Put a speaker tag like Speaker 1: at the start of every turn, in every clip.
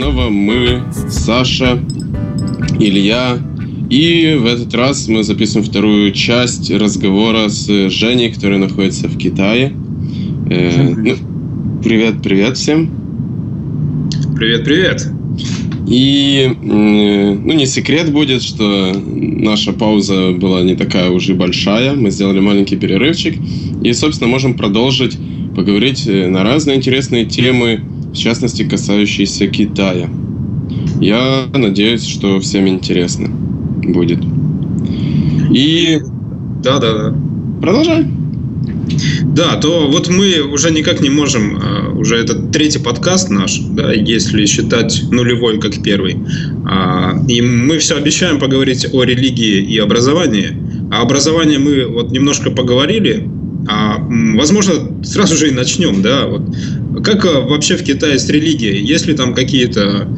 Speaker 1: снова мы, Саша, Илья. И в этот раз мы записываем вторую часть разговора с Женей, который находится в Китае. Э, ну, привет, привет всем.
Speaker 2: Привет, привет.
Speaker 1: И, ну, не секрет будет, что наша пауза была не такая уже большая. Мы сделали маленький перерывчик. И, собственно, можем продолжить поговорить э, на разные интересные темы, в частности, касающиеся Китая. Я надеюсь, что всем интересно будет. И...
Speaker 2: Да, да, да.
Speaker 1: Продолжай.
Speaker 2: Да, то вот мы уже никак не можем, а, уже этот третий подкаст наш, да, если считать нулевой как первый. А, и мы все обещаем поговорить о религии и образовании. А образование мы вот немножко поговорили, а, возможно, сразу же и начнем, да. Вот. Как а, вообще в Китае с религией? Есть ли там какие-то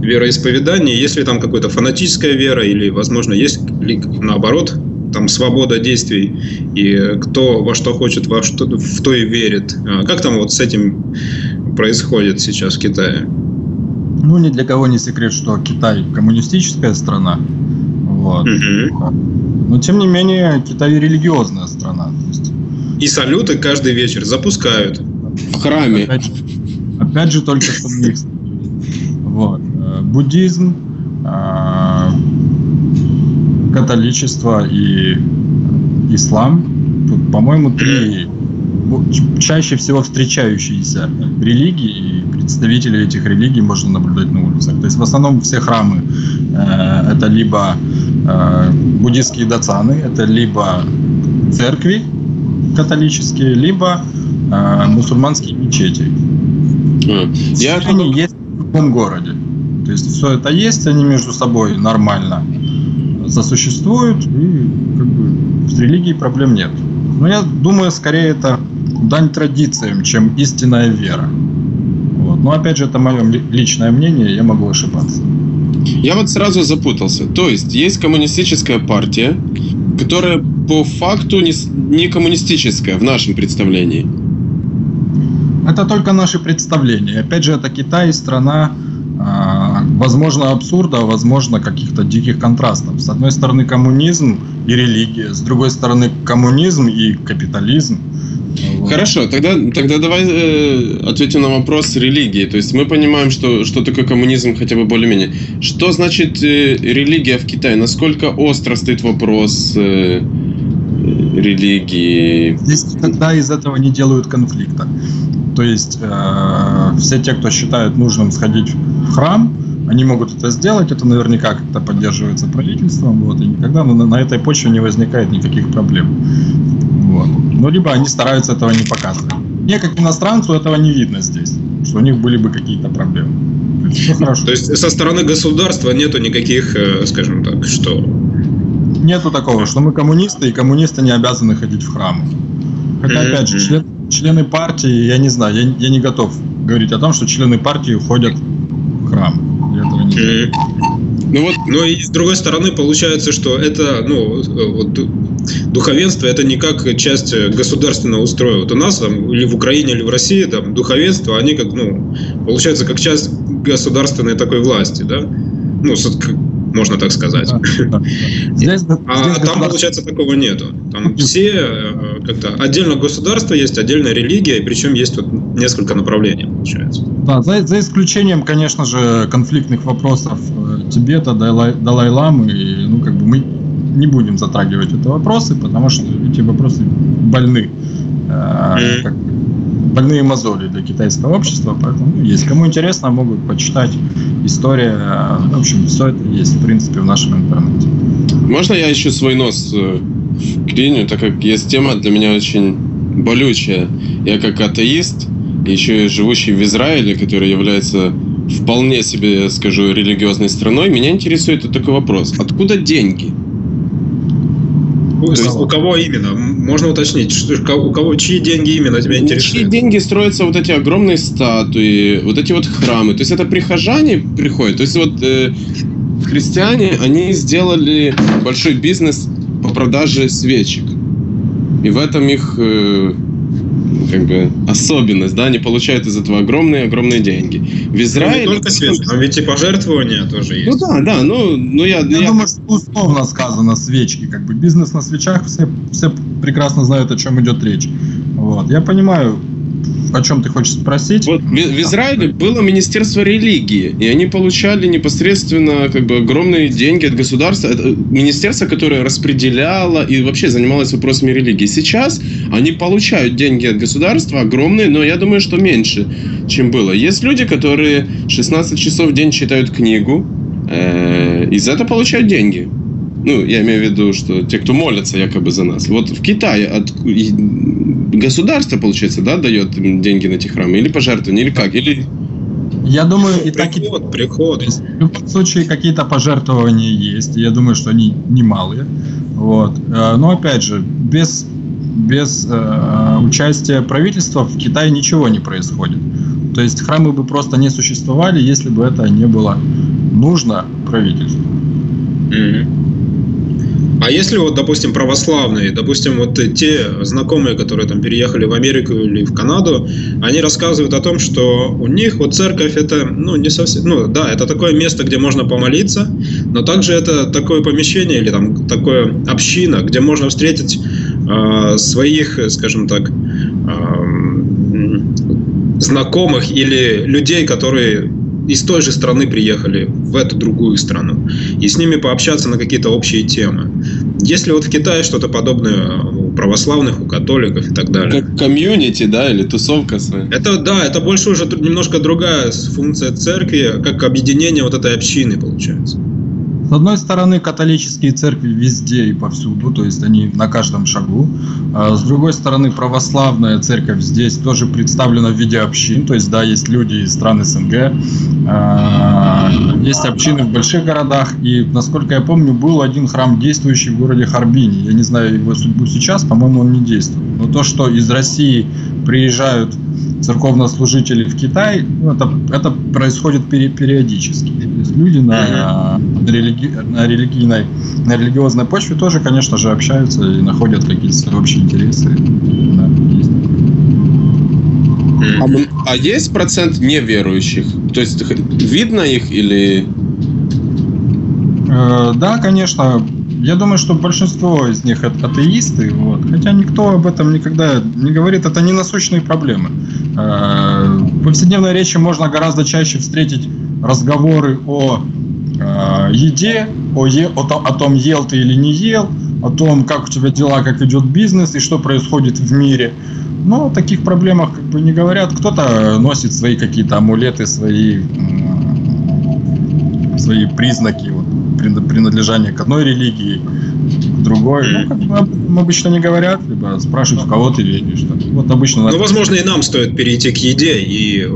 Speaker 2: вероисповедания, есть ли там какая-то фанатическая вера, или, возможно, есть ли наоборот там свобода действий, и кто во что хочет, во что, в то и верит. А как там вот с этим происходит сейчас в Китае?
Speaker 3: Ну, ни для кого не секрет, что Китай коммунистическая страна. Вот. Угу. Но, тем не менее, Китай религиозная страна.
Speaker 2: И салюты каждый вечер запускают.
Speaker 1: В храме.
Speaker 3: Опять же, опять же только что них. Вот. Э, буддизм, э, католичество и ислам. Тут, по-моему, три чаще всего встречающиеся религии, и представители этих религий можно наблюдать на улицах. То есть в основном все храмы э, это либо э, буддистские дацаны, это либо церкви, католические, либо э, мусульманские мечети. А, я они есть в любом городе. То есть все это есть, они между собой нормально сосуществуют, и как бы с религией проблем нет. Но я думаю, скорее это дань традициям, чем истинная вера. Вот. Но опять же, это мое личное мнение, я могу ошибаться.
Speaker 1: Я вот сразу запутался. То есть есть коммунистическая партия, которая по факту не, не коммунистическая в нашем представлении.
Speaker 3: Это только наши представления. Опять же, это Китай, страна, а, возможно, абсурда, возможно, каких-то диких контрастов. С одной стороны, коммунизм и религия, с другой стороны, коммунизм и капитализм.
Speaker 1: Хорошо, тогда, тогда давай э, ответим на вопрос религии. То есть мы понимаем, что, что такое коммунизм хотя бы более-менее. Что значит э, религия в Китае? Насколько остро стоит вопрос э, религии?
Speaker 3: Здесь никогда из этого не делают конфликта. То есть э, все те, кто считают нужным сходить в храм, они могут это сделать, это наверняка как-то поддерживается правительством, вот, и никогда на, на этой почве не возникает никаких проблем. Вот. Ну, либо они стараются этого не показывать. Мне, как иностранцу, этого не видно здесь, что у них были бы какие-то проблемы.
Speaker 2: Все хорошо. То есть со стороны государства нету никаких, э, скажем так, что...
Speaker 3: Нету такого, что мы коммунисты, и коммунисты не обязаны ходить в храмы. Хотя, опять же, член, члены партии, я не знаю, я, я не готов говорить о том, что члены партии ходят в храм. Я этого не знаю.
Speaker 2: Ну вот, но и с другой стороны получается, что это, ну, вот духовенство это не как часть государственного строя. Вот у нас там, или в Украине, или в России, там, духовенство, они как, ну, получается, как часть государственной такой власти, да? Ну, можно так сказать. Да, да, Здесь, а здесь там, получается, такого нету. Там все э, как-то отдельно государство есть, отдельная религия, и причем есть вот несколько направлений, получается.
Speaker 3: Да, за, за исключением, конечно же, конфликтных вопросов э, Тибета, Далай, Далай-Ламы, и, ну, как бы мы не будем затрагивать эти вопросы, потому что эти вопросы больны. Как, больные мозоли для китайского общества, поэтому ну, есть. Кому интересно, могут почитать история. В общем, все это есть, в принципе, в нашем интернете.
Speaker 1: Можно я еще свой нос э, клиню, так как есть тема для меня очень болючая. Я как атеист, еще и живущий в Израиле, который является вполне себе, скажу, религиозной страной, меня интересует такой вопрос. Откуда деньги?
Speaker 2: У, кого именно? Можно уточнить, что, у кого чьи деньги именно тебя интересуют?
Speaker 1: Чьи деньги строятся вот эти огромные статуи, вот эти вот храмы. То есть это прихожане приходят. То есть вот э, христиане, они сделали большой бизнес по продаже свечек. И в этом их, э, как бы особенность, да, они получают из этого огромные-огромные деньги.
Speaker 2: В Израиле... Ну, не только свечи, но ведь и пожертвования тоже есть.
Speaker 1: Ну да, да, ну, ну я...
Speaker 3: Я, я думаю, что условно сказано свечки, как бы бизнес на свечах, все, все прекрасно знают, о чем идет речь. Вот. Я понимаю, о чем ты хочешь спросить?
Speaker 1: Вот в, в Израиле было Министерство религии, и они получали непосредственно как бы огромные деньги от государства. Это министерство, которое распределяло и вообще занималось вопросами религии. Сейчас они получают деньги от государства огромные, но я думаю, что меньше, чем было. Есть люди, которые 16 часов в день читают книгу, э, и за это получают деньги. Ну, я имею в виду, что те, кто молятся якобы за нас. Вот в Китае от, государство, получается, да, дает деньги на эти храмы? Или пожертвования, или как? Или...
Speaker 3: Я думаю, и
Speaker 2: приход,
Speaker 3: так и...
Speaker 2: Приход,
Speaker 3: В любом случае, какие-то пожертвования есть. Я думаю, что они немалые. Вот. Э, но, опять же, без, без э, участия правительства в Китае ничего не происходит. То есть храмы бы просто не существовали, если бы это не было нужно правительству.
Speaker 2: Mm-hmm. А если вот, допустим, православные, допустим, вот те знакомые, которые там переехали в Америку или в Канаду, они рассказывают о том, что у них вот церковь это, ну, не совсем, ну, да, это такое место, где можно помолиться, но также это такое помещение или там такое община, где можно встретить э, своих, скажем так, э, знакомых или людей, которые из той же страны приехали в эту другую страну, и с ними пообщаться на какие-то общие темы. Если вот в Китае что-то подобное у православных, у католиков и так далее.
Speaker 1: Как комьюнити, да, или тусовка своя?
Speaker 2: Это, да, это больше уже немножко другая функция церкви, как объединение вот этой общины получается.
Speaker 3: С одной стороны, католические церкви везде и повсюду, то есть они на каждом шагу. А с другой стороны, православная церковь здесь тоже представлена в виде общин, то есть, да, есть люди из стран СНГ, а, есть общины в больших городах, и, насколько я помню, был один храм действующий в городе Харбине. Я не знаю его судьбу сейчас, по-моему, он не действует. Но то, что из России приезжают церковнослужители в Китай, ну, это, это происходит периодически. Есть люди на, на, религи, на религийной, на религиозной почве тоже, конечно же, общаются и находят какие-то общие интересы. Да, есть.
Speaker 1: А, а есть процент неверующих? То есть видно их или...
Speaker 3: Э, да, конечно. Я думаю, что большинство из них атеисты, вот. хотя никто об этом никогда не говорит, это не насущные проблемы. Э, в повседневной речи можно гораздо чаще встретить разговоры о э, еде, о, е, о, о том, ел ты или не ел, о том, как у тебя дела, как идет бизнес и что происходит в мире. Но о таких проблемах как бы не говорят. Кто-то носит свои какие-то амулеты, свои, свои признаки вот, принадлежания к одной религии, к другой. Ну, как бы об обычно не говорят, либо спрашивают, в кого ты веришь. Вот обычно...
Speaker 2: Ну, возможно, и нам стоит перейти к еде, и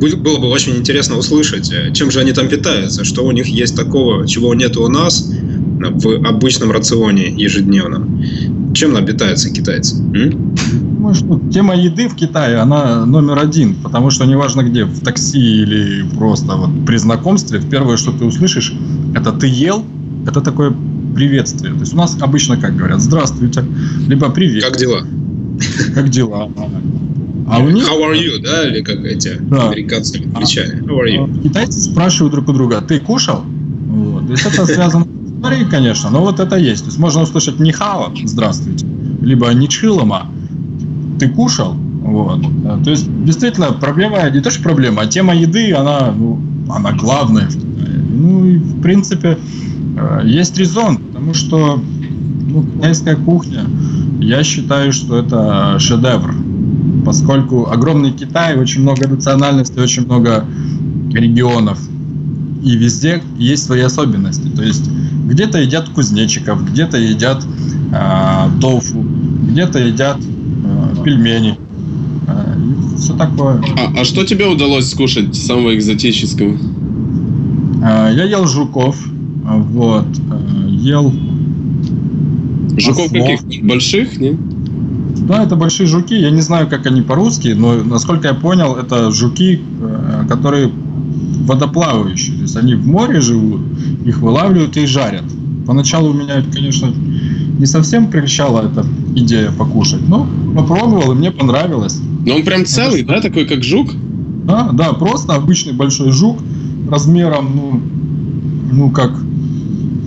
Speaker 2: было бы очень интересно услышать, э, чем же они там питаются, что у них есть такого, чего нет у нас в обычном рационе ежедневном. Чем нам питаются китайцы? М?
Speaker 3: Думаю, что тема еды в Китае, она номер один, потому что неважно где, в такси или просто вот при знакомстве, первое, что ты услышишь, это «ты ел?», это такое приветствие. То есть у нас обычно как говорят «здравствуйте», либо «привет».
Speaker 2: Как дела?
Speaker 3: Как дела?
Speaker 2: А у них... How are you, да, или как эти да. американцы отвечали? How are you?
Speaker 3: А китайцы спрашивают друг у друга, ты кушал? Вот. То есть это связано с историей, конечно, но вот это есть. То есть можно услышать нихао, здравствуйте, либо ничилома, ты кушал? Вот. То есть, действительно, проблема, не то что проблема, а тема еды, она, ну, она главная в Ну и, в принципе, э, есть резон, потому что ну, китайская кухня, я считаю, что это шедевр поскольку огромный Китай, очень много национальностей, очень много регионов, и везде есть свои особенности. То есть где-то едят кузнечиков, где-то едят э, тофу, где-то едят э, пельмени. Э, все такое.
Speaker 1: А, а что тебе удалось скушать самого экзотического?
Speaker 3: Э, я ел жуков, вот, э, ел
Speaker 1: Жуков ослов. каких? Больших, не?
Speaker 3: Да, это большие жуки. Я не знаю, как они по-русски, но насколько я понял, это жуки, э, которые водоплавающие. То есть они в море живут, их вылавливают и жарят. Поначалу у меня, конечно, не совсем прельщала эта идея покушать, но попробовал, и мне понравилось.
Speaker 1: Но он прям целый, да, такой как жук?
Speaker 3: Да, да, просто обычный большой жук размером, ну, ну как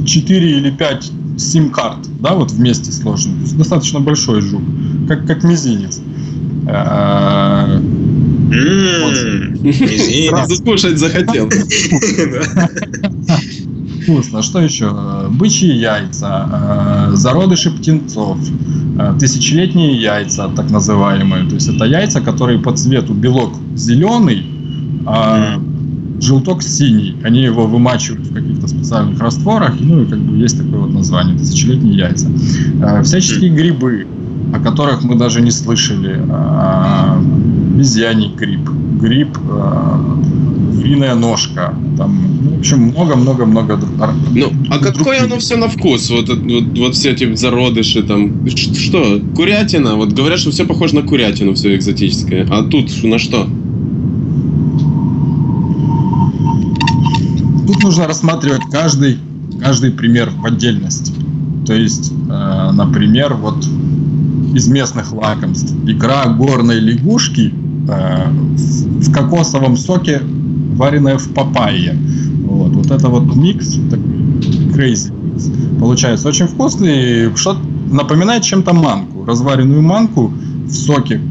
Speaker 3: 4 или 5 сим-карт, да, вот вместе сложены. То есть достаточно большой жук, как, как мизинец.
Speaker 1: Э, Закушать захотел.
Speaker 3: Вкусно. Что еще? Бычьи яйца, э, зародыши птенцов, э, тысячелетние яйца, так называемые. То есть это яйца, которые по цвету белок зеленый, а желток синий. Они его вымачивают в каких-то специальных растворах, ну и как бы есть такое вот название тысячелетние яйца. Всяческие грибы, о которых мы даже не слышали. Обезьяний гриб, гриб, куриная ножка, там, ну, в общем, много-много-много.
Speaker 1: Ну, а какое оно все на вкус? Вот, вот, вот все эти зародыши там. Что? Курятина? Вот говорят, что все похоже на курятину, все экзотическое. А тут на что?
Speaker 3: Тут нужно рассматривать каждый, каждый пример в отдельности. То есть, э, например, вот из местных лакомств. Икра горной лягушки э, в кокосовом соке вареная в папайе. Вот, вот это вот микс, такой crazy микс, получается очень вкусный, что напоминает чем-то манку, разваренную манку в соке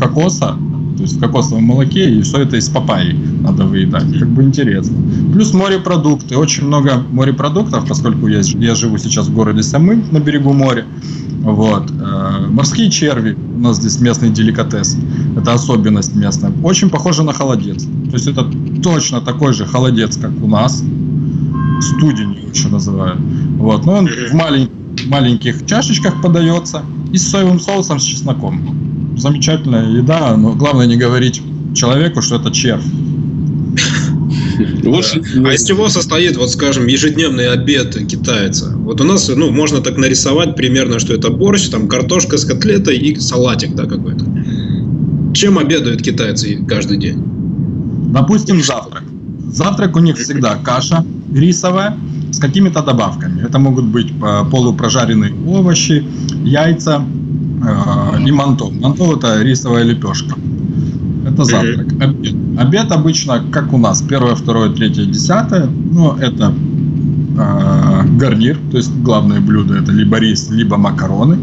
Speaker 3: кокоса, то есть в кокосовом молоке, и все это из папайи надо выедать. Как бы интересно. Плюс морепродукты. Очень много морепродуктов, поскольку я, я живу сейчас в городе Самы на берегу моря. Вот. Э, морские черви. У нас здесь местный деликатес. Это особенность местная. Очень похоже на холодец. То есть это точно такой же холодец, как у нас. Студень еще называют. Вот. Но он в малень, маленьких чашечках подается и с соевым соусом с чесноком. Замечательная еда, но главное не говорить человеку, что это червь.
Speaker 2: Лучше... А из чего состоит, вот скажем, ежедневный обед китайца? Вот у нас, ну, можно так нарисовать примерно, что это борщ, там картошка с котлетой и салатик, да, какой-то. Чем обедают китайцы каждый день?
Speaker 3: Допустим, завтрак. Завтрак у них всегда каша рисовая с какими-то добавками. Это могут быть э, полупрожаренные овощи, яйца э, и манто. Манто это рисовая лепешка. Это завтрак. Обед. Обед обычно, как у нас, первое, второе, третье, десятое. Но это э, гарнир, то есть главное блюдо это либо рис, либо макароны.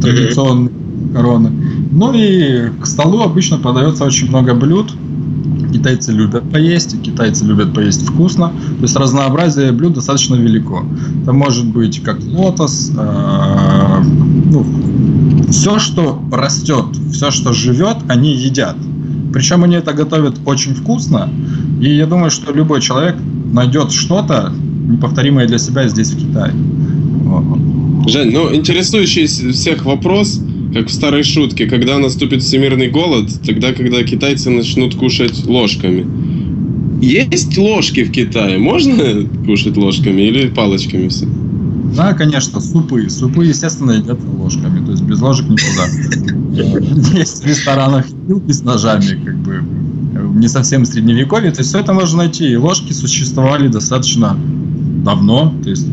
Speaker 3: Традиционные макароны. Ну и к столу обычно подается очень много блюд. Китайцы любят поесть, и китайцы любят поесть вкусно. То есть разнообразие блюд достаточно велико. Это может быть как лотос, э, ну, все, что растет, все, что живет, они едят. Причем они это готовят очень вкусно. И я думаю, что любой человек найдет что-то неповторимое для себя здесь, в Китае.
Speaker 1: Вот. Жень, ну интересующий всех вопрос, как в старой шутке, когда наступит всемирный голод, тогда, когда китайцы начнут кушать ложками. Есть ложки в Китае? Можно кушать ложками или палочками все?
Speaker 3: Да, конечно, супы. Супы, естественно, едят ложками. То есть без ложек никуда. Есть в ресторанах вилки с ножами, как бы не совсем средневековье. То есть все это можно найти. И ложки существовали достаточно давно. То есть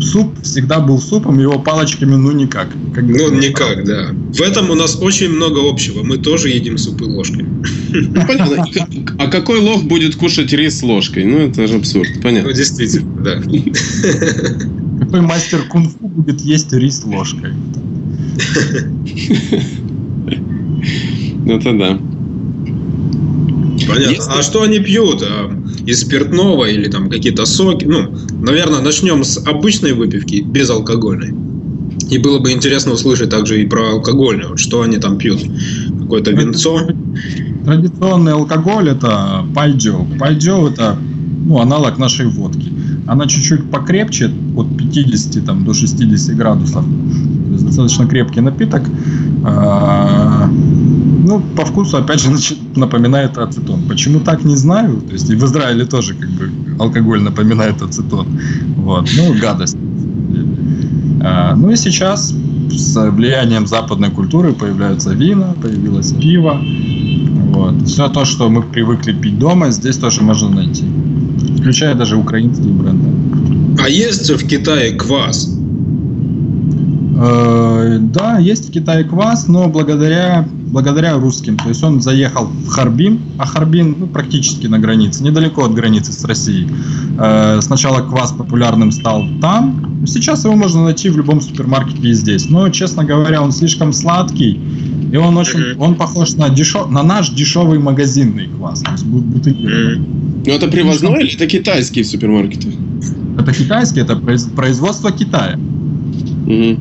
Speaker 3: суп всегда был супом, его палочками ну никак.
Speaker 2: Как ну никак, да. В этом у нас очень много общего. Мы тоже едим супы ложками.
Speaker 1: Понятно. А какой лох будет кушать рис ложкой? Ну это же абсурд. Понятно.
Speaker 2: Ну действительно, да.
Speaker 3: Какой мастер кунг-фу будет есть рис ложкой?
Speaker 1: Ну, это да.
Speaker 2: Понятно. А что они пьют? А, из спиртного или там какие-то соки? Ну, наверное, начнем с обычной выпивки, безалкогольной. И было бы интересно услышать также и про алкогольную. Что они там пьют? Какое-то винцо?
Speaker 3: Традиционный алкоголь это пайджо. Пайджо это ну, аналог нашей водки. Она чуть-чуть покрепче, от 50 там, до 60 градусов. То есть достаточно крепкий напиток. А, ну, по вкусу, опять же, напоминает ацетон. Почему так, не знаю. То есть и в Израиле тоже как бы алкоголь напоминает ацетон. Вот. Ну, гадость. А, ну и сейчас с влиянием западной культуры появляются вина, появилось пиво. Вот. Все то, что мы привыкли пить дома, здесь тоже можно найти включая даже украинские бренды.
Speaker 2: А есть в Китае квас?
Speaker 3: Э, да, есть в Китае квас, но благодаря, благодаря русским. То есть он заехал в Харбин, а Харбин ну, практически на границе, недалеко от границы с Россией. Э, сначала квас популярным стал там, сейчас его можно найти в любом супермаркете и здесь. Но, честно говоря, он слишком сладкий, и он очень, он похож на, дешев, на наш дешевый магазинный квас, то есть бутылированный.
Speaker 1: Ну это привозной или это китайские супермаркеты?
Speaker 3: Это китайский, это производство Китая.
Speaker 1: Угу.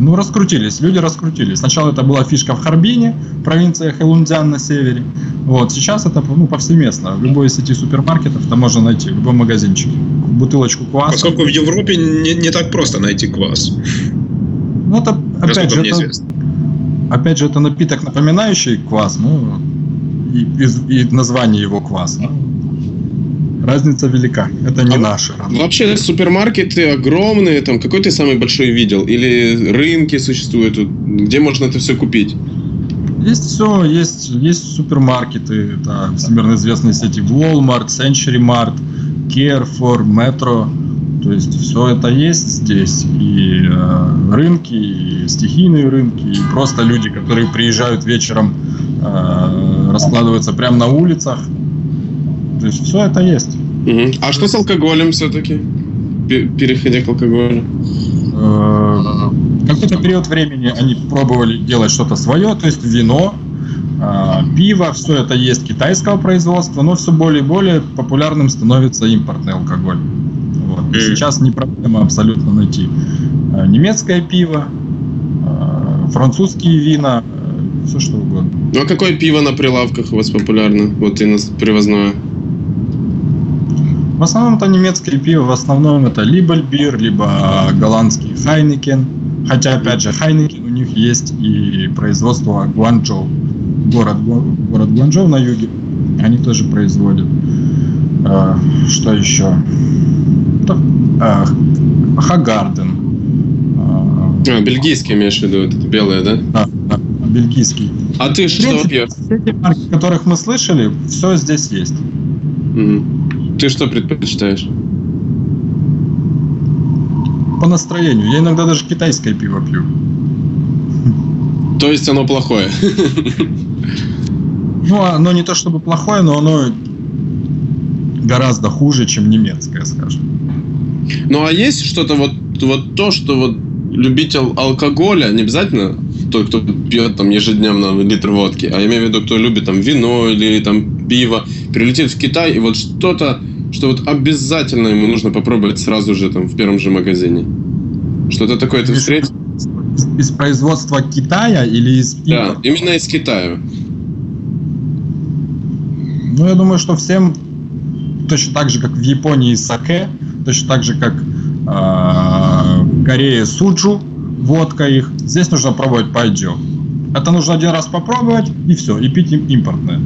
Speaker 3: Ну, раскрутились, люди раскрутились. Сначала это была фишка в Харбине, провинция Хэлунцзян на севере. Вот, сейчас это ну, повсеместно. В любой сети супермаркетов это можно найти, в любом магазинчике. Бутылочку кваса.
Speaker 2: Поскольку в Европе не, не так просто найти квас.
Speaker 3: Ну, это, опять же, это, опять же, это напиток, напоминающий квас, ну, и, и, и название его квас. Ну, Разница велика. Это не а наши.
Speaker 1: Вообще супермаркеты огромные. Там какой ты самый большой видел? Или рынки существуют? Где можно это все купить?
Speaker 3: Есть все, есть, есть супермаркеты, это всемирно известные сети Walmart, Century Mart, Carrefour, Metro. То есть все это есть здесь. И э, рынки, и стихийные рынки, и просто люди, которые приезжают вечером, э, раскладываются прямо на улицах, то есть все это есть.
Speaker 1: Угу. А что с алкоголем все-таки? Переходя к алкоголю.
Speaker 3: Э, какой-то период времени они пробовали делать что-то свое, то есть вино, э, пиво, все это есть китайского производства, но все более и более популярным становится импортный алкоголь. Сейчас не проблема абсолютно найти э, немецкое пиво, французские вина, все что угодно.
Speaker 1: Ну а какое пиво на прилавках у вас популярно? Вот и привозное.
Speaker 3: В основном это немецкое пиво, в основном это либо Льбир, либо голландский Heineken. Хотя, опять же, Heineken у них есть и производство Гуанчжоу. Город, город Гуанчжоу на юге. Они тоже производят. Что еще? А, Hoegaarden.
Speaker 1: А, бельгийский имеешь в виду, это белое, да?
Speaker 3: Да, да, бельгийский.
Speaker 1: А ты что пьешь?
Speaker 3: Все те марки, которых мы слышали, все здесь есть.
Speaker 1: Угу. Ты что предпочитаешь?
Speaker 3: По настроению. Я иногда даже китайское пиво пью.
Speaker 1: То есть оно плохое?
Speaker 3: Ну, оно не то чтобы плохое, но оно гораздо хуже, чем немецкое, скажем.
Speaker 1: Ну, а есть что-то вот, вот то, что вот любитель алкоголя, не обязательно тот, кто пьет там ежедневно литр водки, а я имею в виду, кто любит там вино или там пиво, прилетит в Китай и вот что-то что вот обязательно ему нужно попробовать сразу же там в первом же магазине? Что-то такое ты встретил?
Speaker 3: Из производства Китая или из
Speaker 1: Да, именно из Китая.
Speaker 3: Ну, я думаю, что всем точно так же, как в Японии саке, точно так же, как э, в Корее суджу, водка их. Здесь нужно пробовать пайджо. Это нужно один раз попробовать, и все, и пить им импортное.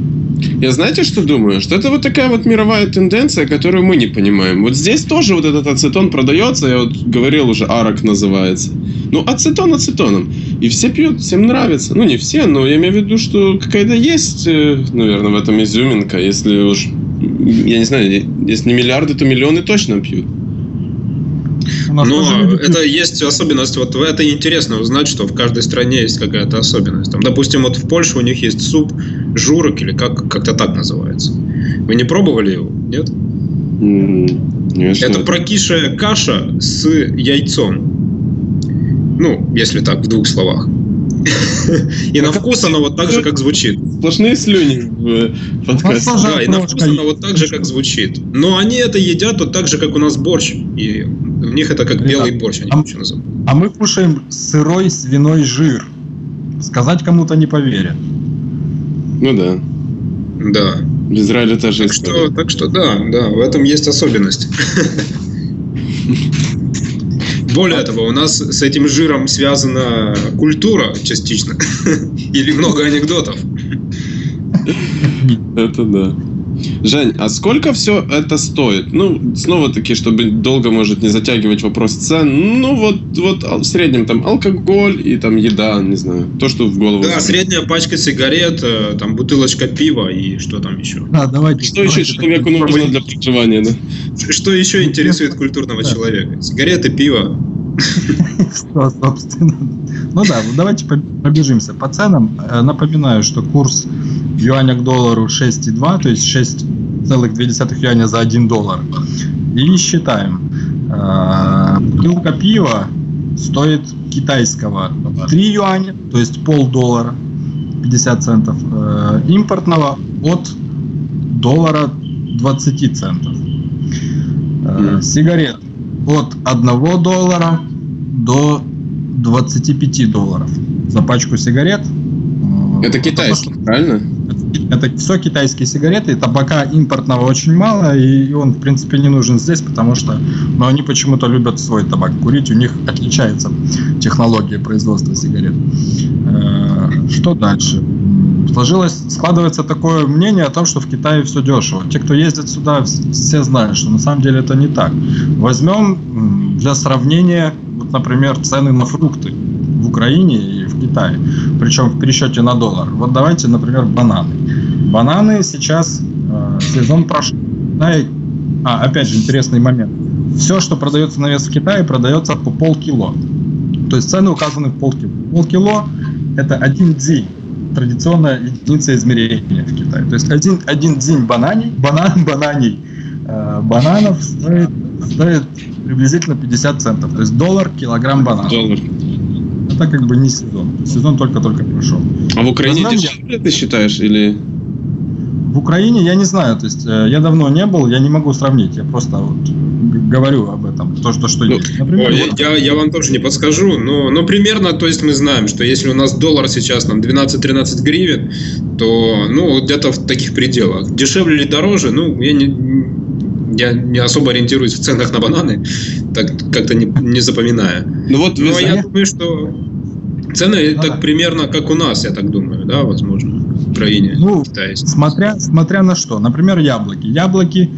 Speaker 1: Я знаете, что думаю? Что это вот такая вот мировая тенденция, которую мы не понимаем. Вот здесь тоже вот этот ацетон продается, я вот говорил уже, арок называется. Ну, ацетон ацетоном. И все пьют, всем нравится. Ну, не все, но я имею в виду, что какая-то есть, э, наверное, в этом изюминка. Если уж, я не знаю, если не миллиарды, то миллионы точно пьют.
Speaker 2: Но это есть особенность, вот это интересно узнать, что в каждой стране есть какая-то особенность. Там, допустим, вот в Польше у них есть суп журок или как, как-то так называется. Вы не пробовали его? Нет?
Speaker 1: Нет.
Speaker 2: Это прокисшая каша с яйцом. Ну, если так, в двух словах. И на вкус оно вот так же, как звучит.
Speaker 1: Сплошные слюни в э, подкасте.
Speaker 2: Да, и на вкус оно вот так же, как звучит. Но они это едят вот так же, как у нас борщ. И у них это как белый борщ, они
Speaker 3: а, называют. А мы кушаем сырой свиной жир. Сказать кому-то не поверят.
Speaker 1: Ну да.
Speaker 2: Да.
Speaker 1: В Израиле тоже
Speaker 2: так что, так что да, да, в этом есть особенность. Более того, у нас с этим жиром связана культура частично. Или много анекдотов.
Speaker 1: Это да. Жень, а сколько все это стоит? Ну, снова-таки, чтобы долго, может, не затягивать вопрос цен, ну, вот, вот в среднем там алкоголь и там еда, не знаю, то, что в голову...
Speaker 2: Да, средняя пачка сигарет, э, там бутылочка пива и что там еще.
Speaker 3: Да, давайте.
Speaker 1: Что давайте, еще человеку нужно для проживания, да?
Speaker 2: Что еще интересует культурного человека? Сигареты, пиво,
Speaker 3: Что, собственно. Ну да, давайте пробежимся по ценам. Э, напоминаю, что курс юаня к доллару 6,2, то есть 6,2 юаня за 1 доллар. И считаем. Э, бутылка пива стоит китайского 3 юаня, то есть полдоллара, 50 центов. Э, импортного от доллара 20 центов. Сигарет от 1 доллара до 25 долларов за пачку сигарет.
Speaker 1: Это китайские, правильно?
Speaker 3: Это, все китайские сигареты. Табака импортного очень мало, и он, в принципе, не нужен здесь, потому что но они почему-то любят свой табак курить. У них отличается технология производства сигарет. Э, что дальше? сложилось, складывается такое мнение о том, что в Китае все дешево. Те, кто ездит сюда, все знают, что на самом деле это не так. Возьмем для сравнения, вот, например, цены на фрукты в Украине и в Китае, причем в пересчете на доллар. Вот давайте, например, бананы. Бананы сейчас э, сезон прошел. А, опять же, интересный момент. Все, что продается на вес в Китае, продается по полкило. То есть цены указаны в полкило. Полкило – это один день традиционная единица измерения в Китае. То есть один, один день бананий, банан, бананий, э, бананов стоит, стоит приблизительно 50 центов. То есть доллар, килограмм бананов. Доллар. Это как бы не сезон. Сезон только-только прошел.
Speaker 1: А в Украине дешевле, ты считаешь, или...
Speaker 3: В Украине я не знаю, то есть э, я давно не был, я не могу сравнить, я просто вот говорю об этом, то, что, что ну, есть.
Speaker 2: Например, о, вот... я, я вам тоже не подскажу, но, но примерно, то есть мы знаем, что если у нас доллар сейчас там 12-13 гривен, то ну где-то в таких пределах. Дешевле или дороже, ну я не, я не особо ориентируюсь в ценах на бананы, так как-то не, не запоминая. Ну вот, но я думаю, что цены а. так примерно как у нас, я так думаю, да, возможно. Украине,
Speaker 3: ну, Китае. Смотря, смотря на что. Например, яблоки. Яблоки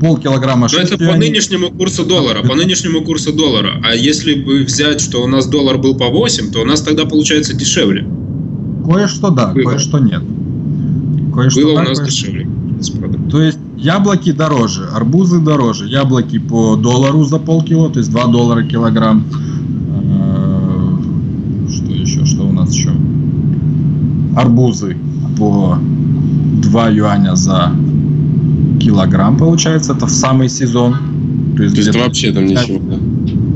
Speaker 3: полкилограмма
Speaker 2: Но это по нынешнему курсу доллара, по нынешнему курсу доллара. А если бы взять, что у нас доллар был по 8, то у нас тогда получается дешевле.
Speaker 3: Кое-что да, кое-что нет.
Speaker 2: Кое-что Было да, у нас кое дешевле.
Speaker 3: То есть яблоки дороже, арбузы дороже. Яблоки по доллару за полкило, то есть 2 доллара килограмм. Э, что еще? Что у нас еще? Арбузы по 2 юаня за килограмм, получается, это в самый сезон.
Speaker 1: То есть, То есть вообще там 5, ничего,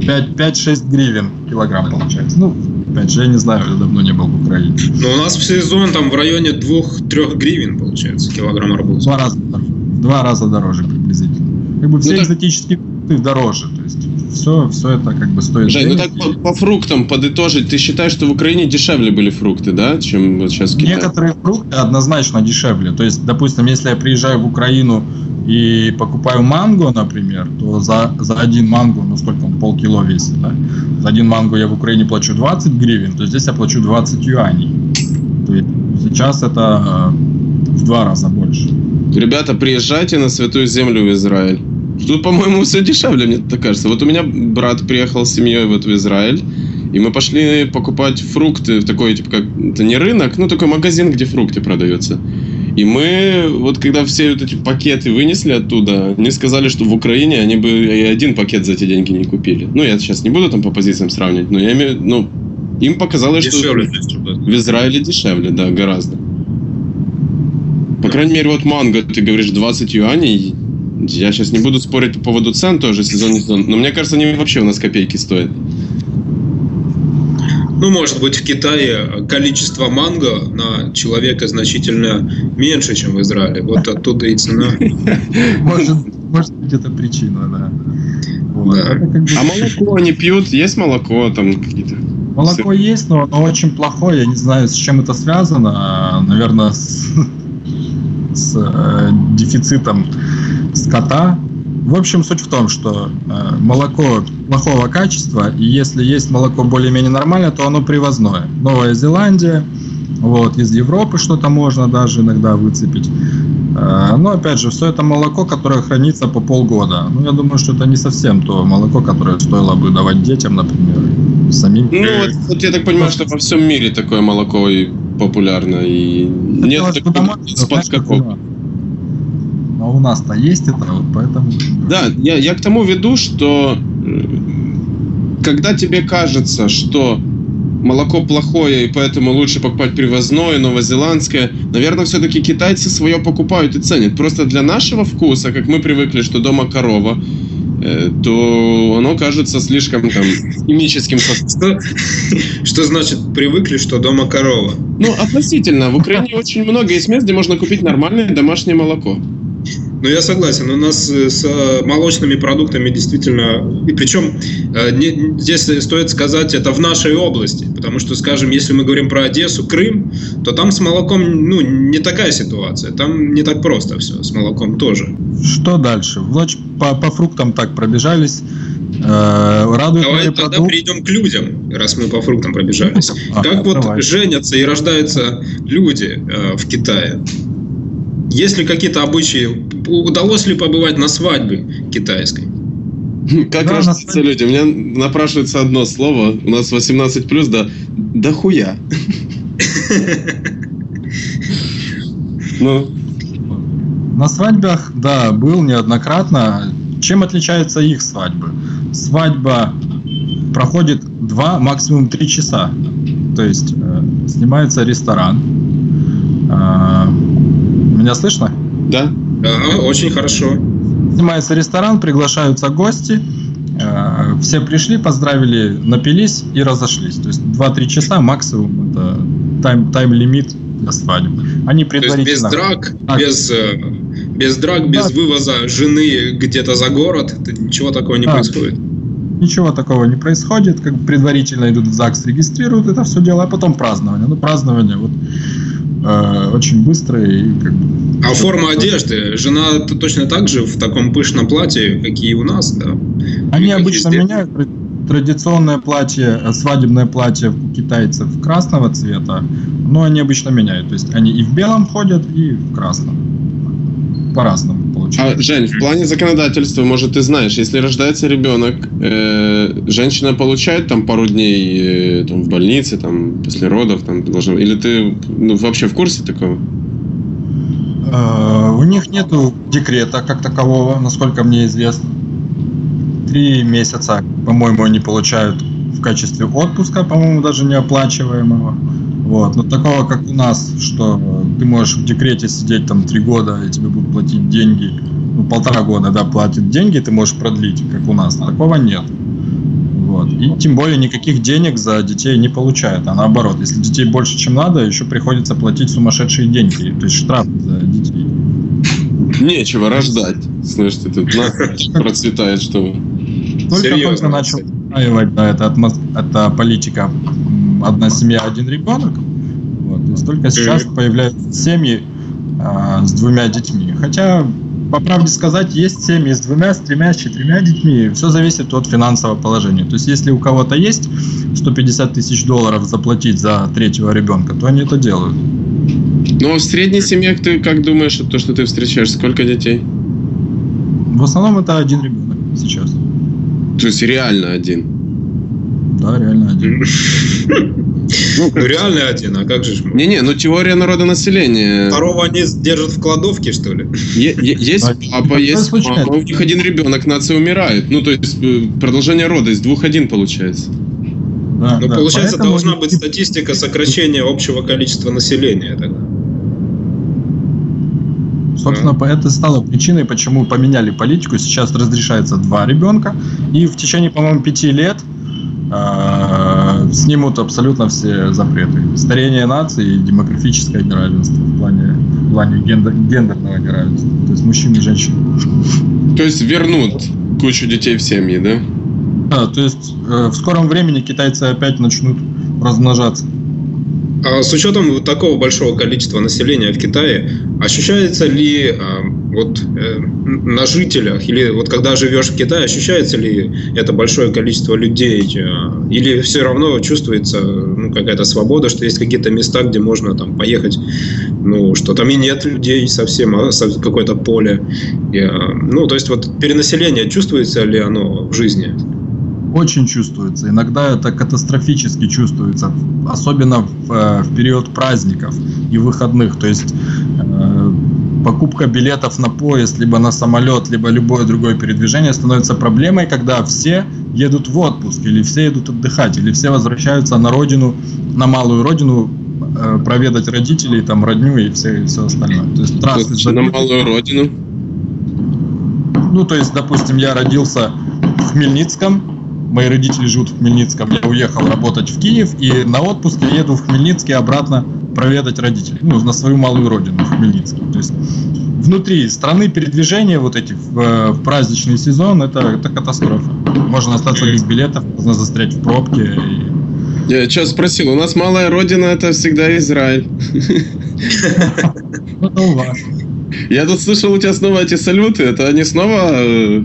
Speaker 3: да? 5-6 гривен килограмм получается. Ну, опять же, я не знаю, я давно не был в Украине.
Speaker 2: Но у нас в сезон там в районе 2-3 гривен получается килограмм арбуза.
Speaker 3: Два раза, два раза дороже приблизительно. Как бы все ну, экзотические фрукты дороже. Все, все это как бы стоит.
Speaker 1: Жень, ну так по, по фруктам подытожить, ты считаешь, что в Украине дешевле были фрукты, да, чем вот сейчас в
Speaker 3: Китае? Некоторые фрукты однозначно дешевле. То есть, допустим, если я приезжаю в Украину и покупаю манго, например, то за, за один манго, ну сколько он, полкило весит, да? За один манго я в Украине плачу 20 гривен, то здесь я плачу 20 юаней. То есть сейчас это э, в два раза больше.
Speaker 1: Ребята, приезжайте на Святую Землю в Израиль. Тут, по-моему, все дешевле, мне так кажется. Вот у меня брат приехал с семьей вот в Израиль, и мы пошли покупать фрукты в такой, типа, как... Это не рынок, ну, такой магазин, где фрукты продаются. И мы, вот когда все вот эти пакеты вынесли оттуда, они сказали, что в Украине они бы и один пакет за эти деньги не купили. Ну, я сейчас не буду там по позициям сравнивать, но я имею, ну, им показалось, дешевле, что в Израиле дешевле, да, гораздо. По крайней мере, вот манго, ты говоришь, 20 юаней, я сейчас не буду спорить по поводу цен тоже, сезон не сезон, но мне кажется, они вообще у нас копейки стоят.
Speaker 2: Ну, может быть, в Китае количество манго на человека значительно меньше, чем в Израиле. Вот оттуда и цена.
Speaker 3: Может, может быть, это причина, да.
Speaker 1: да. А молоко они пьют? Есть молоко там какие-то?
Speaker 3: Молоко есть, но оно очень плохое. Я не знаю, с чем это связано. Наверное, с, с э, дефицитом скота. В общем, суть в том, что э, молоко плохого качества, и если есть молоко более-менее нормальное, то оно привозное. Новая Зеландия, вот, из Европы что-то можно даже иногда выцепить. Э, но опять же, все это молоко, которое хранится по полгода. Ну, я думаю, что это не совсем то молоко, которое стоило бы давать детям, например, самим.
Speaker 1: Ну, вот, вот я так понимаю, что во всем мире такое молоко и популярно, и это нет такого
Speaker 3: спад но у нас-то есть это, вот поэтому...
Speaker 1: Да, я, я к тому веду, что когда тебе кажется, что молоко плохое, и поэтому лучше покупать привозное, новозеландское. Наверное, все-таки китайцы свое покупают и ценят. Просто для нашего вкуса, как мы привыкли, что дома корова, э, то оно кажется слишком там химическим.
Speaker 2: Что, что значит привыкли, что дома корова?
Speaker 1: Ну, относительно. В Украине очень много есть мест, где можно купить нормальное домашнее молоко.
Speaker 2: Ну, я согласен. У нас э, с э, молочными продуктами действительно... И причем э, здесь стоит сказать, это в нашей области. Потому что, скажем, если мы говорим про Одессу, Крым, то там с молоком ну, не такая ситуация. Там не так просто все. С молоком тоже.
Speaker 3: Что дальше? Владь по, по фруктам так пробежались. Радует
Speaker 2: Давай тогда продукт. перейдем к людям, раз мы по фруктам пробежались. А, как вот давай. женятся и рождаются люди в Китае? Есть ли какие-то обычаи? Удалось ли побывать на свадьбе китайской?
Speaker 1: Как да, рождаются люди? У меня напрашивается одно слово. У нас 18 плюс, да. Да хуя.
Speaker 3: Ну. На свадьбах, да, был неоднократно. Чем отличаются их свадьбы? Свадьба проходит 2, максимум 3 часа. То есть э, снимается ресторан, э, меня слышно?
Speaker 2: Да. Ага, очень хорошо.
Speaker 3: Снимается ресторан, приглашаются гости. Э, все пришли, поздравили, напились и разошлись. То есть 2-3 часа максимум это тайм, тайм-лимит для свадьбы. Они предварительно...
Speaker 2: То есть без драк, так. без, э, без драк, без да. вывоза жены где-то за город, ничего такого не да. происходит?
Speaker 3: Ничего такого не происходит, как предварительно идут в ЗАГС, регистрируют это все дело, а потом празднование. Ну, празднование, вот э, очень быстро и как бы...
Speaker 2: А форма одежды? Жена точно так же в таком пышном платье, какие у нас, да?
Speaker 3: Они обычно везде? меняют традиционное платье, э, свадебное платье у китайцев красного цвета, но они обычно меняют. То есть они и в белом ходят, и в красном. По-разному
Speaker 1: получается. А, Жень, в плане законодательства, может, ты знаешь, если рождается ребенок, э, женщина получает там пару дней э, там, в больнице, там, после родов, там, должен, или ты ну, вообще в курсе такого?
Speaker 3: Uh, у них нету декрета как такового, насколько мне известно. Три месяца, по-моему, они получают в качестве отпуска, по-моему, даже неоплачиваемого. Вот. Но такого, как у нас, что ты можешь в декрете сидеть там три года, и тебе будут платить деньги, ну, полтора года, да, платят деньги, ты можешь продлить, как у нас. Такого нет. Вот. И тем более никаких денег за детей не получают. А наоборот, если детей больше, чем надо, еще приходится платить сумасшедшие деньги. То есть штраф за детей.
Speaker 1: Нечего рождать. Слышите, тут процветает, что
Speaker 3: Только-только начал усваивать, да, это, это политика одна семья, один ребенок. Только сейчас появляются семьи а, с двумя детьми. Хотя, по правде сказать, есть семьи с двумя, с тремя, с четырьмя детьми. Все зависит от финансового положения. То есть, если у кого-то есть 150 тысяч долларов заплатить за третьего ребенка, то они это делают.
Speaker 1: Ну, в средней семье, ты как думаешь, то, что ты встречаешь, сколько детей?
Speaker 3: В основном это один ребенок сейчас.
Speaker 1: То есть реально один?
Speaker 3: Да, реально один.
Speaker 2: Ну, ну реально один, а как же?
Speaker 1: Не-не, ну теория народонаселения.
Speaker 2: Второго они держат в кладовке, что ли?
Speaker 1: Есть папа, есть мама, у них один ребенок, нация умирает. Ну, то есть э, продолжение рода из двух один получается.
Speaker 2: Да, ну, да. получается, Поэтому... должна быть статистика сокращения общего количества населения тогда.
Speaker 3: Собственно, mm. это стало причиной, почему поменяли политику. Сейчас разрешается два ребенка, и в течение, по-моему, пяти лет э, снимут абсолютно все запреты. Старение нации и демографическое неравенство в плане, в плане гендер, гендерного неравенства. То есть мужчин и женщин.
Speaker 1: То есть вернут кучу детей в семьи, да?
Speaker 3: Да, то есть э, в скором времени китайцы опять начнут размножаться.
Speaker 2: А с учетом такого большого количества населения в Китае, ощущается ли а, вот э, на жителях или вот когда живешь в Китае, ощущается ли это большое количество людей а, или все равно чувствуется ну, какая-то свобода, что есть какие-то места, где можно там поехать, ну что там и нет людей совсем, а какое-то поле, и, а, ну то есть вот перенаселение чувствуется ли оно в жизни?
Speaker 3: очень чувствуется. Иногда это катастрофически чувствуется, особенно в, э, в период праздников и выходных. То есть э, покупка билетов на поезд, либо на самолет, либо любое другое передвижение становится проблемой, когда все едут в отпуск, или все едут отдыхать, или все возвращаются на родину, на малую родину, э, проведать родителей, там, родню и все, и все остальное.
Speaker 1: То есть трассы есть, На малую родину?
Speaker 3: Ну, то есть, допустим, я родился в Хмельницком, мои родители живут в Хмельницком, я уехал работать в Киев, и на отпуск я еду в Хмельницкий обратно проведать родителей, ну, на свою малую родину, в Хмельницкий. То есть внутри страны передвижения вот эти в, э, в праздничный сезон это, это катастрофа. Можно остаться без билетов, можно застрять в пробке.
Speaker 1: И... Я сейчас спросил, у нас малая родина это всегда Израиль. Это у вас. Я тут слышал у тебя снова эти салюты, это они снова э,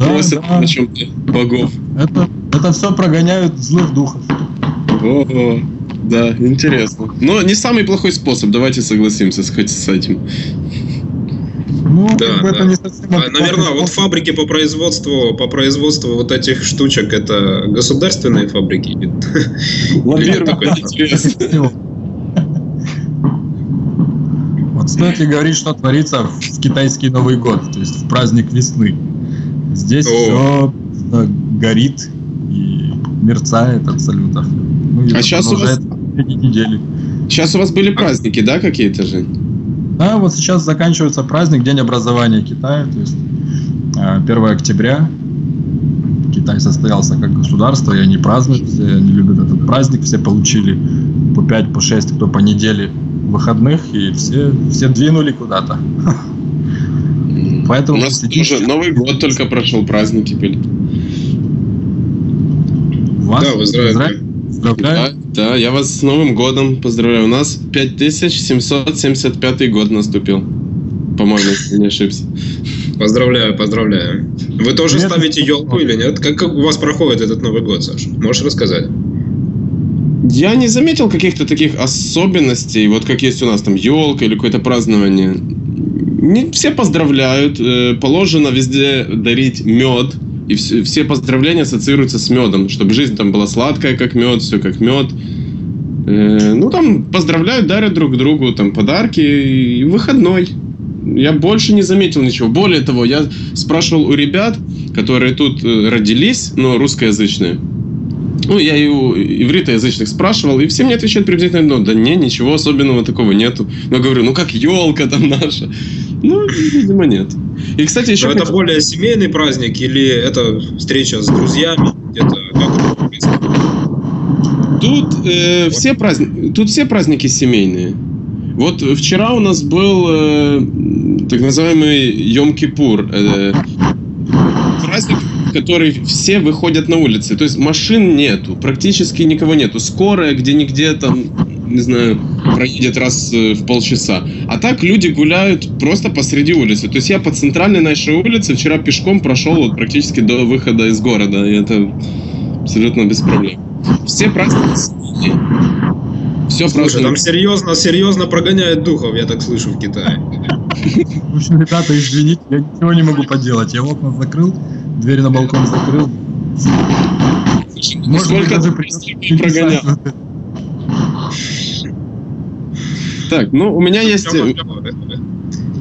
Speaker 1: просят на чем-то богов.
Speaker 3: Это, это все прогоняют злых духов.
Speaker 1: Ого. Да, интересно. Но не самый плохой способ, давайте согласимся с, хоть с этим.
Speaker 2: Ну, да, да. это не совсем а, наверное, вот фабрики по производству, по производству вот этих штучек, это государственные фабрики?
Speaker 3: Вот стоит ли говорить, что творится в китайский Новый год, то есть в праздник весны. Здесь все горит и мерцает абсолютно.
Speaker 1: Ну, а сейчас у вас недели. Сейчас у вас были праздники, да, какие-то же?
Speaker 3: Да, вот сейчас заканчивается праздник, День образования Китая, то есть 1 э, октября. Китай состоялся как государство, и они празднуют, все они любят этот праздник, все получили по 5, по 6, кто по неделе выходных, и все, все двинули куда-то.
Speaker 1: Поэтому У нас тоже Новый год только прошел, праздники были.
Speaker 2: У вас да, в Израиле.
Speaker 1: Поздравляю. Да, я вас с Новым годом поздравляю. У нас 5775 год наступил. По-моему, если не ошибся.
Speaker 2: Поздравляю, поздравляю. Вы тоже нет, ставите елку или нет? Как, как у вас проходит этот Новый год, Саша? Можешь рассказать?
Speaker 1: Я не заметил каких-то таких особенностей, вот как есть у нас там елка или какое-то празднование. Не все поздравляют, э, положено везде дарить мед, и все, все поздравления ассоциируются с медом, чтобы жизнь там была сладкая, как мед, все как мед. Э, ну, там поздравляют, дарят друг другу там подарки и выходной. Я больше не заметил ничего. Более того, я спрашивал у ребят, которые тут э, родились, но русскоязычные. Ну, я и у ивритоязычных спрашивал, и все мне отвечают приблизительно одно. Да не, ничего особенного такого нету. Но говорю, ну как елка там наша. Ну, видимо, нет.
Speaker 2: И, кстати, еще... Но это более семейный праздник или это встреча с друзьями где-то?
Speaker 1: Тут, э, все праздники, тут все праздники семейные. Вот вчера у нас был э, так называемый Йом-Кипур. Э, праздник, который все выходят на улицы. То есть машин нету, практически никого нету. Скорая где-нигде там не знаю, проедет раз э, в полчаса. А так люди гуляют просто посреди улицы. То есть я по центральной нашей улице вчера пешком прошел вот практически до выхода из города. И это абсолютно без проблем. Все празднуют
Speaker 2: все Слушай, там серьезно, серьезно прогоняет духов, я так слышу, в Китае.
Speaker 3: В общем, ребята, извините, я ничего не могу поделать. Я окна закрыл, дверь на балкон закрыл.
Speaker 1: Может даже прогонял. Так, ну у меня есть... Э,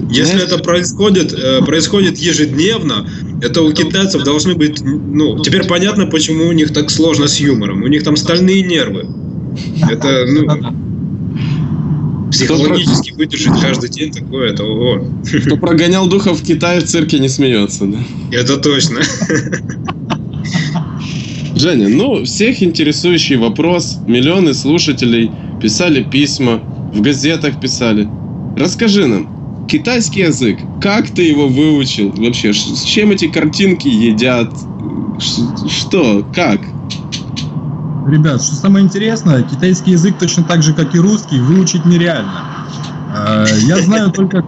Speaker 2: Если это происходит, э, происходит ежедневно, это у китайцев должны быть... Ну, теперь понятно, почему у них так сложно с юмором. У них там стальные нервы. Это, ну... Психологически выдержать каждый день такое, это ого.
Speaker 1: Кто прогонял духов в Китае, в цирке не смеется, да?
Speaker 2: Это точно.
Speaker 1: Женя, ну, всех интересующий вопрос, миллионы слушателей писали письма, в газетах писали. Расскажи нам, китайский язык, как ты его выучил вообще? С чем эти картинки едят? Что? Как?
Speaker 3: Ребят, что самое интересное, китайский язык точно так же, как и русский, выучить нереально. А, я знаю только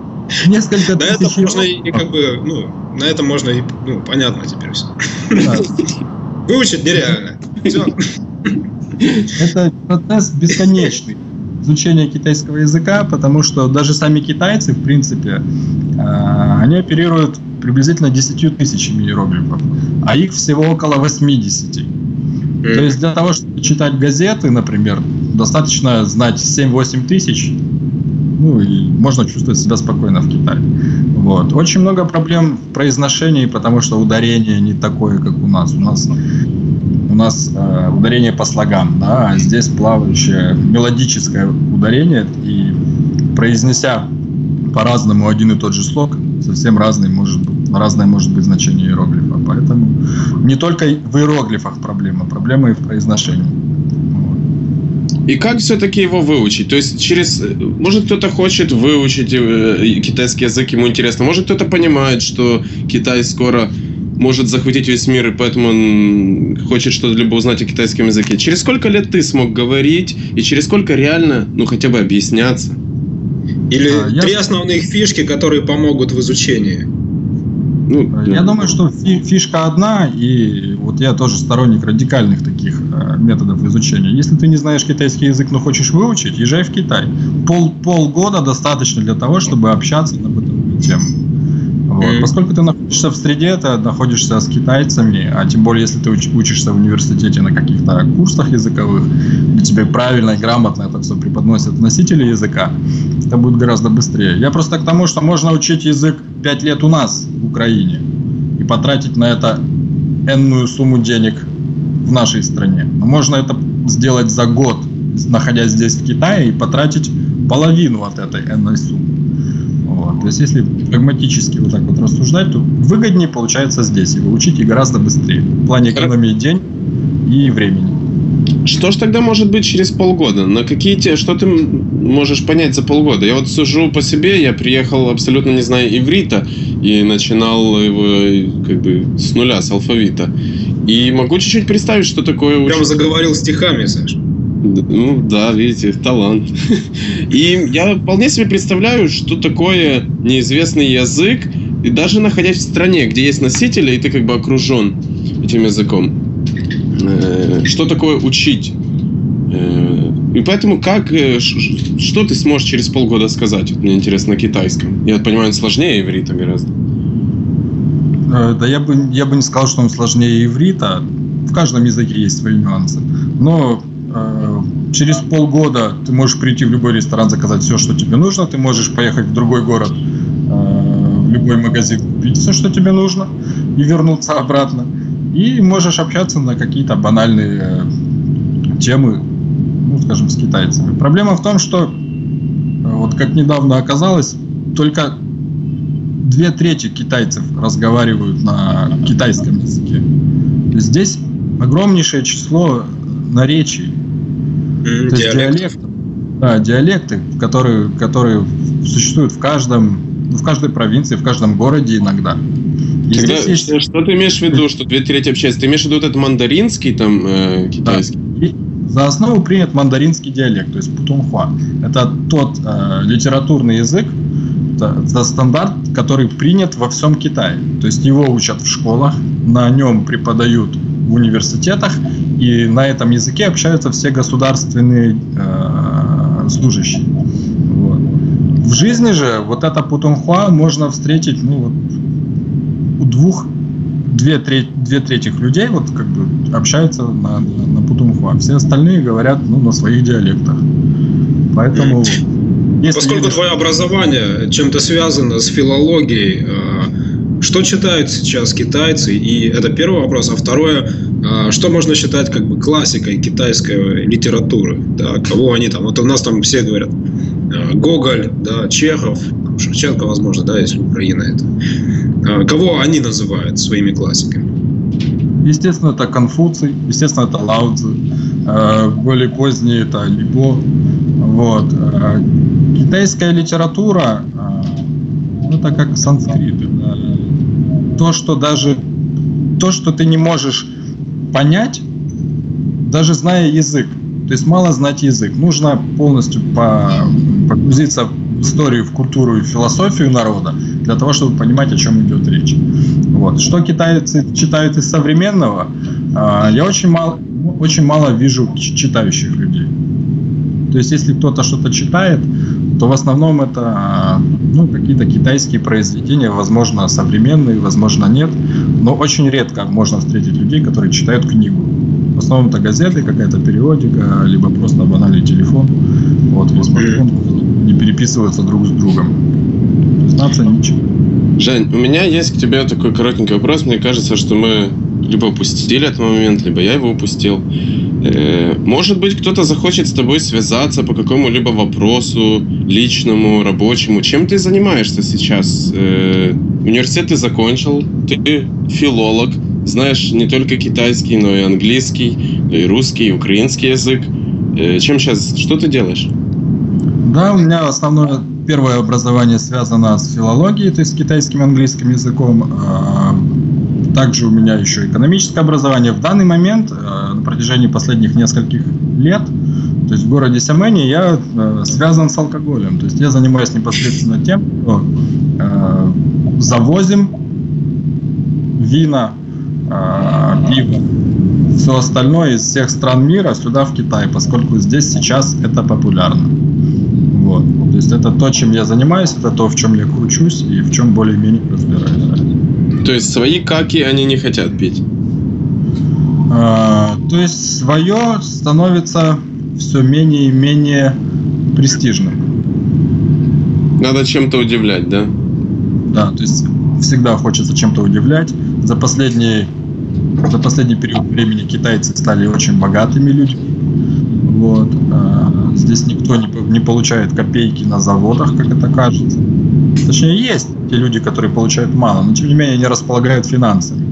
Speaker 3: несколько
Speaker 2: тысяч... На это можно и как бы, ну, на этом можно и, ну, понятно теперь все. Выучить нереально.
Speaker 3: Это процесс бесконечный изучения китайского языка, потому что даже сами китайцы, в принципе, э, они оперируют приблизительно 10 тысячами иероглифов, а их всего около 80. Mm. То есть для того, чтобы читать газеты, например, достаточно знать 7-8 тысяч, ну, и можно чувствовать себя спокойно в Китае. Вот. Очень много проблем в произношении, потому что ударение не такое, как у нас. У нас у нас э, ударение по слогам, да, а здесь плавающее мелодическое ударение, и произнеся по-разному один и тот же слог, совсем разный может быть, разное может быть значение иероглифа. Поэтому не только в иероглифах проблема, проблема и в произношении.
Speaker 1: И как все-таки его выучить? То есть через... Может кто-то хочет выучить э, китайский язык, ему интересно. Может кто-то понимает, что Китай скоро может захватить весь мир, и поэтому он хочет что-либо узнать о китайском языке. Через сколько лет ты смог говорить, и через сколько реально, ну, хотя бы объясняться?
Speaker 2: Или а, три я... основных фишки, которые помогут в изучении?
Speaker 3: Ну, я думаю, что фишка одна, и вот я тоже сторонник радикальных таких э, методов изучения. Если ты не знаешь китайский язык, но хочешь выучить, езжай в Китай. Пол, полгода достаточно для того, чтобы общаться на эту тему. Вот. Mm. Поскольку ты находишься в среде, ты находишься с китайцами, а тем более, если ты уч- учишься в университете на каких-то курсах языковых, где тебе правильно и грамотно это все преподносят носители языка, это будет гораздо быстрее. Я просто к тому, что можно учить язык 5 лет у нас в Украине и потратить на это энную сумму денег в нашей стране. Но можно это сделать за год, находясь здесь в Китае, и потратить половину от этой энной суммы. Вот. То есть, если прагматически вот так вот рассуждать, то выгоднее получается здесь. И вы учите гораздо быстрее. В плане экономии денег и времени.
Speaker 1: Что ж тогда может быть через полгода? На какие те, что ты можешь понять за полгода? Я вот сужу по себе, я приехал абсолютно не зная иврита и начинал его как бы с нуля, с алфавита. И могу чуть-чуть представить, что такое...
Speaker 2: Прям заговорил стихами, Саш.
Speaker 1: Ну да, видите, талант. И я вполне себе представляю, что такое неизвестный язык, и даже находясь в стране, где есть носители, и ты как бы окружен этим языком. Э, что такое учить? Э, и поэтому как, э, что ты сможешь через полгода сказать? Мне интересно на китайском. Я понимаю, он сложнее иврита гораздо.
Speaker 3: Да я бы, я бы не сказал, что он сложнее иврита. В каждом языке есть свои нюансы. Но Э, через полгода ты можешь прийти в любой ресторан, заказать все, что тебе нужно. Ты можешь поехать в другой город, э, в любой магазин, купить все, что тебе нужно, и вернуться обратно. И можешь общаться на какие-то банальные э, темы, ну, скажем, с китайцами. Проблема в том, что, вот как недавно оказалось, только две трети китайцев разговаривают на китайском языке. Здесь огромнейшее число наречий. Mm, То есть диалекты. Да, диалекты, которые, которые существуют в каждом, в каждой провинции, в каждом городе иногда.
Speaker 1: Тогда, есть... что, что ты имеешь в виду, что две трети общаются? Ты имеешь в виду этот мандаринский там э, китайский? Да. И
Speaker 3: за основу принят мандаринский диалект, то есть путунхуа. Это тот э, литературный язык, это стандарт, который принят во всем Китае. То есть его учат в школах, на нем преподают в университетах, и на этом языке общаются все государственные э, служащие. Вот. В жизни же вот это путунхуа можно встретить ну, вот, у двух две, треть, две трети людей вот как бы общаются на, на, путунхуа. Все остальные говорят ну, на своих диалектах. Поэтому...
Speaker 2: Если Поскольку видишь... твое образование чем-то связано с филологией, э, что читают сейчас китайцы? И это первый вопрос. А второе, а, что можно считать как бы классикой китайской литературы? Да, кого они там? Вот у нас там все говорят а, Гоголь, да, Чехов, Шевченко, возможно, да, если Украина это. А, кого они называют своими классиками?
Speaker 3: Естественно, это Конфуций, естественно, это Лао Цзи, более поздние это Либо. Вот. Китайская литература, ну, это как санскрит то, что даже то, что ты не можешь понять, даже зная язык. То есть мало знать язык. Нужно полностью по, погрузиться историю, в культуру и философию народа для того, чтобы понимать, о чем идет речь. Вот. Что китайцы читают из современного, а, я очень мало, очень мало вижу читающих людей. То есть если кто-то что-то читает, то в основном это ну, какие-то китайские произведения, возможно, современные, возможно, нет. Но очень редко можно встретить людей, которые читают книгу. В основном это газеты, какая-то периодика, либо просто банальный телефон. Вот, в смартфон не переписываются друг с другом. Знаться ничего.
Speaker 1: Жень, у меня есть к тебе такой коротенький вопрос. Мне кажется, что мы либо упустили этот момент, либо я его упустил. Э, может быть, кто-то захочет с тобой связаться по какому-либо вопросу, личному, рабочему. Чем ты занимаешься сейчас? Э, университет ты закончил, ты филолог, знаешь не только китайский, но и английский, и русский, и украинский язык. Э, чем сейчас, что ты делаешь?
Speaker 3: Да, у меня основное первое образование связано с филологией, то есть с китайским английским языком. А, также у меня еще экономическое образование. В данный момент, э, на протяжении последних нескольких лет, то есть в городе Сямэне я э, связан с алкоголем. То есть я занимаюсь непосредственно тем, что завозим вина, пиво, все остальное из всех стран мира сюда, в Китай, поскольку здесь сейчас это популярно. Вот. То есть это то, чем я занимаюсь, это то, в чем я кручусь и в чем более-менее разбираюсь.
Speaker 1: То есть свои каки они не хотят пить?
Speaker 3: А, то есть свое становится все менее и менее престижным.
Speaker 1: Надо чем-то удивлять, да?
Speaker 3: Да, то есть всегда хочется чем-то удивлять. За последний, за последний период времени китайцы стали очень богатыми людьми. Вот. А здесь никто не, не получает копейки на заводах, как это кажется. Точнее, есть те люди, которые получают мало, но тем не менее они располагают финансами.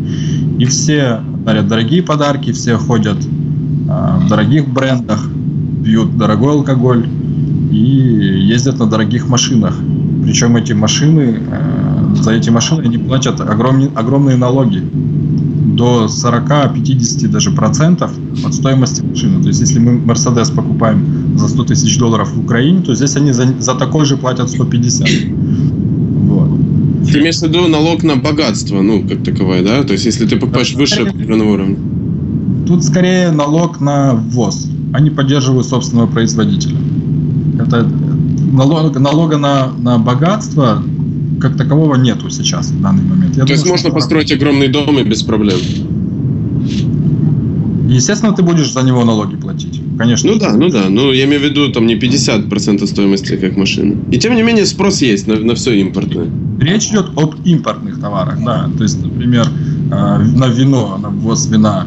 Speaker 3: И все дарят дорогие подарки, все ходят э, в дорогих брендах, пьют дорогой алкоголь и ездят на дорогих машинах. Причем эти машины, э, за эти машины они платят огромные, огромные налоги до 40-50 даже процентов от стоимости машины. То есть, если мы Mercedes покупаем за 100 тысяч долларов в Украине, то здесь они за, за такой же платят 150.
Speaker 1: Ты имеешь в виду налог на богатство, ну, как таковое, да? То есть, если ты покупаешь выше определенного уровня.
Speaker 3: Тут скорее налог на ввоз. Они поддерживают собственного производителя. Это налог, налога на, на богатство как такового нету сейчас в данный момент.
Speaker 1: Я То думаю, есть можно построить огромный дом и без проблем.
Speaker 3: Естественно, ты будешь за него налоги платить. Конечно.
Speaker 1: Ну да, ну да. Ну, я имею в виду, там не 50% стоимости, как машина. И тем не менее, спрос есть на, на все импортное.
Speaker 3: Речь идет об импортных товарах, да. То есть, например, э, на вино, на ввоз вина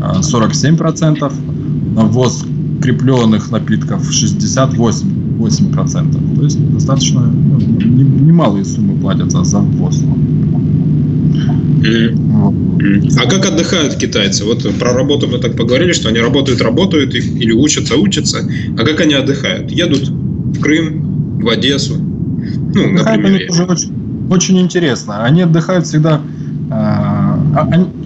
Speaker 3: 47%, э, на ввоз крепленных напитков 68%. 8%. То есть достаточно ну, немалые суммы платятся за ввоз.
Speaker 2: А как отдыхают китайцы? Вот про работу мы так поговорили, что они работают, работают или учатся, учатся. А как они отдыхают? Едут в Крым, в Одессу.
Speaker 3: Ну, например. Они тоже очень, очень интересно. Они отдыхают всегда а,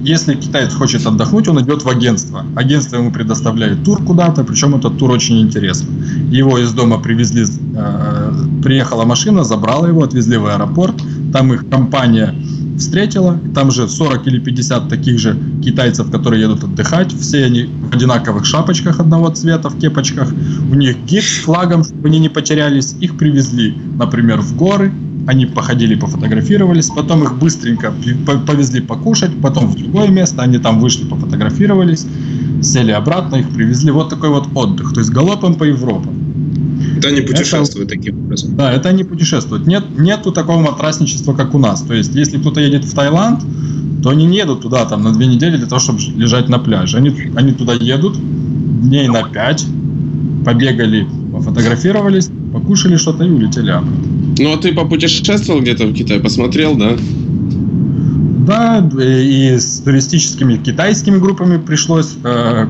Speaker 3: если китаец хочет отдохнуть, он идет в агентство. Агентство ему предоставляет тур куда-то, причем этот тур очень интересный. Его из дома привезли, а, приехала машина, забрала его, отвезли в аэропорт. Там их компания встретила. Там же 40 или 50 таких же китайцев, которые едут отдыхать. Все они в одинаковых шапочках одного цвета, в кепочках. У них гид с флагом, чтобы они не потерялись. Их привезли, например, в горы, они походили, пофотографировались, потом их быстренько повезли покушать, потом в другое место, они там вышли, пофотографировались, сели обратно, их привезли. Вот такой вот отдых, то есть галопом по Европам.
Speaker 2: Это они путешествуют это, таким образом.
Speaker 3: Да, это они путешествуют. Нет, нету такого матрасничества, как у нас. То есть, если кто-то едет в Таиланд, то они не едут туда там на две недели для того, чтобы лежать на пляже. Они, они туда едут дней на пять, побегали, пофотографировались, покушали что-то и улетели обратно.
Speaker 1: Ну, а ты попутешествовал где-то в Китае, посмотрел, да?
Speaker 3: Да, и с туристическими китайскими группами пришлось, э,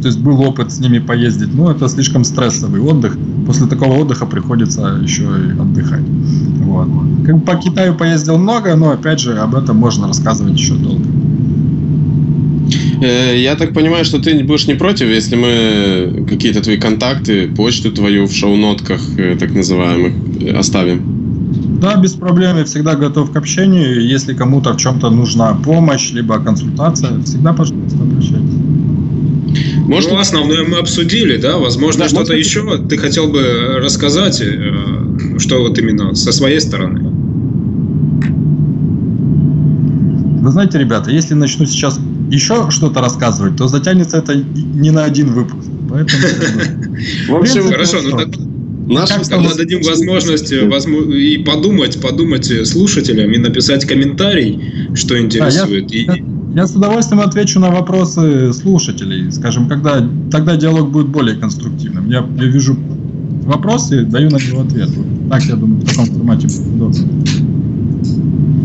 Speaker 3: то есть был опыт с ними поездить, но это слишком стрессовый отдых. После такого отдыха приходится еще и отдыхать. Вот. По Китаю поездил много, но опять же об этом можно рассказывать еще долго.
Speaker 1: Э, я так понимаю, что ты будешь не против, если мы какие-то твои контакты, почту твою в шоу-нотках, э, так называемых, э, оставим?
Speaker 3: Да, без проблем. Я всегда готов к общению. Если кому-то в чем-то нужна помощь, либо консультация, всегда, пожалуйста, обращайтесь.
Speaker 2: Может, ну, основное мы обсудили, да? Возможно, да, что-то еще ты хотел бы рассказать, что вот именно со своей стороны.
Speaker 3: Вы знаете, ребята, если начну сейчас еще что-то рассказывать, то затянется это не на один выпуск. Поэтому...
Speaker 2: В общем, хорошо, ну Наша Тогда дадим возможность э, и подумать, подумать слушателям и написать комментарий, что интересует.
Speaker 3: Да, я, и... я с удовольствием отвечу на вопросы слушателей. Скажем, когда тогда диалог будет более конструктивным. Я, я вижу вопросы, даю на него ответ. Так, я думаю, в таком формате будет удобно.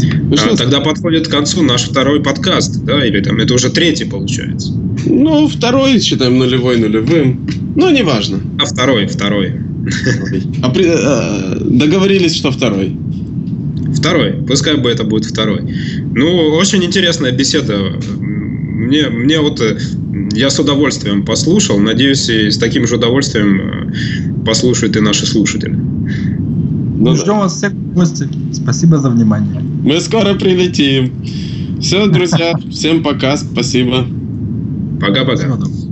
Speaker 2: Ну, а, тогда подходит к концу наш второй подкаст, да, или там это уже третий получается.
Speaker 1: Ну, второй считаем нулевой нулевым. Ну, неважно.
Speaker 2: А второй, второй.
Speaker 1: А при, а, договорились, что второй.
Speaker 2: Второй. Пускай бы это будет второй. Ну, очень интересная беседа. Мне, мне вот э, я с удовольствием послушал. Надеюсь, и с таким же удовольствием э, послушают и наши слушатели.
Speaker 3: Ну, Ждем да. вас всех в гости. Спасибо за внимание.
Speaker 1: Мы скоро прилетим. Все, друзья, всем пока, спасибо.
Speaker 2: Пока-пока.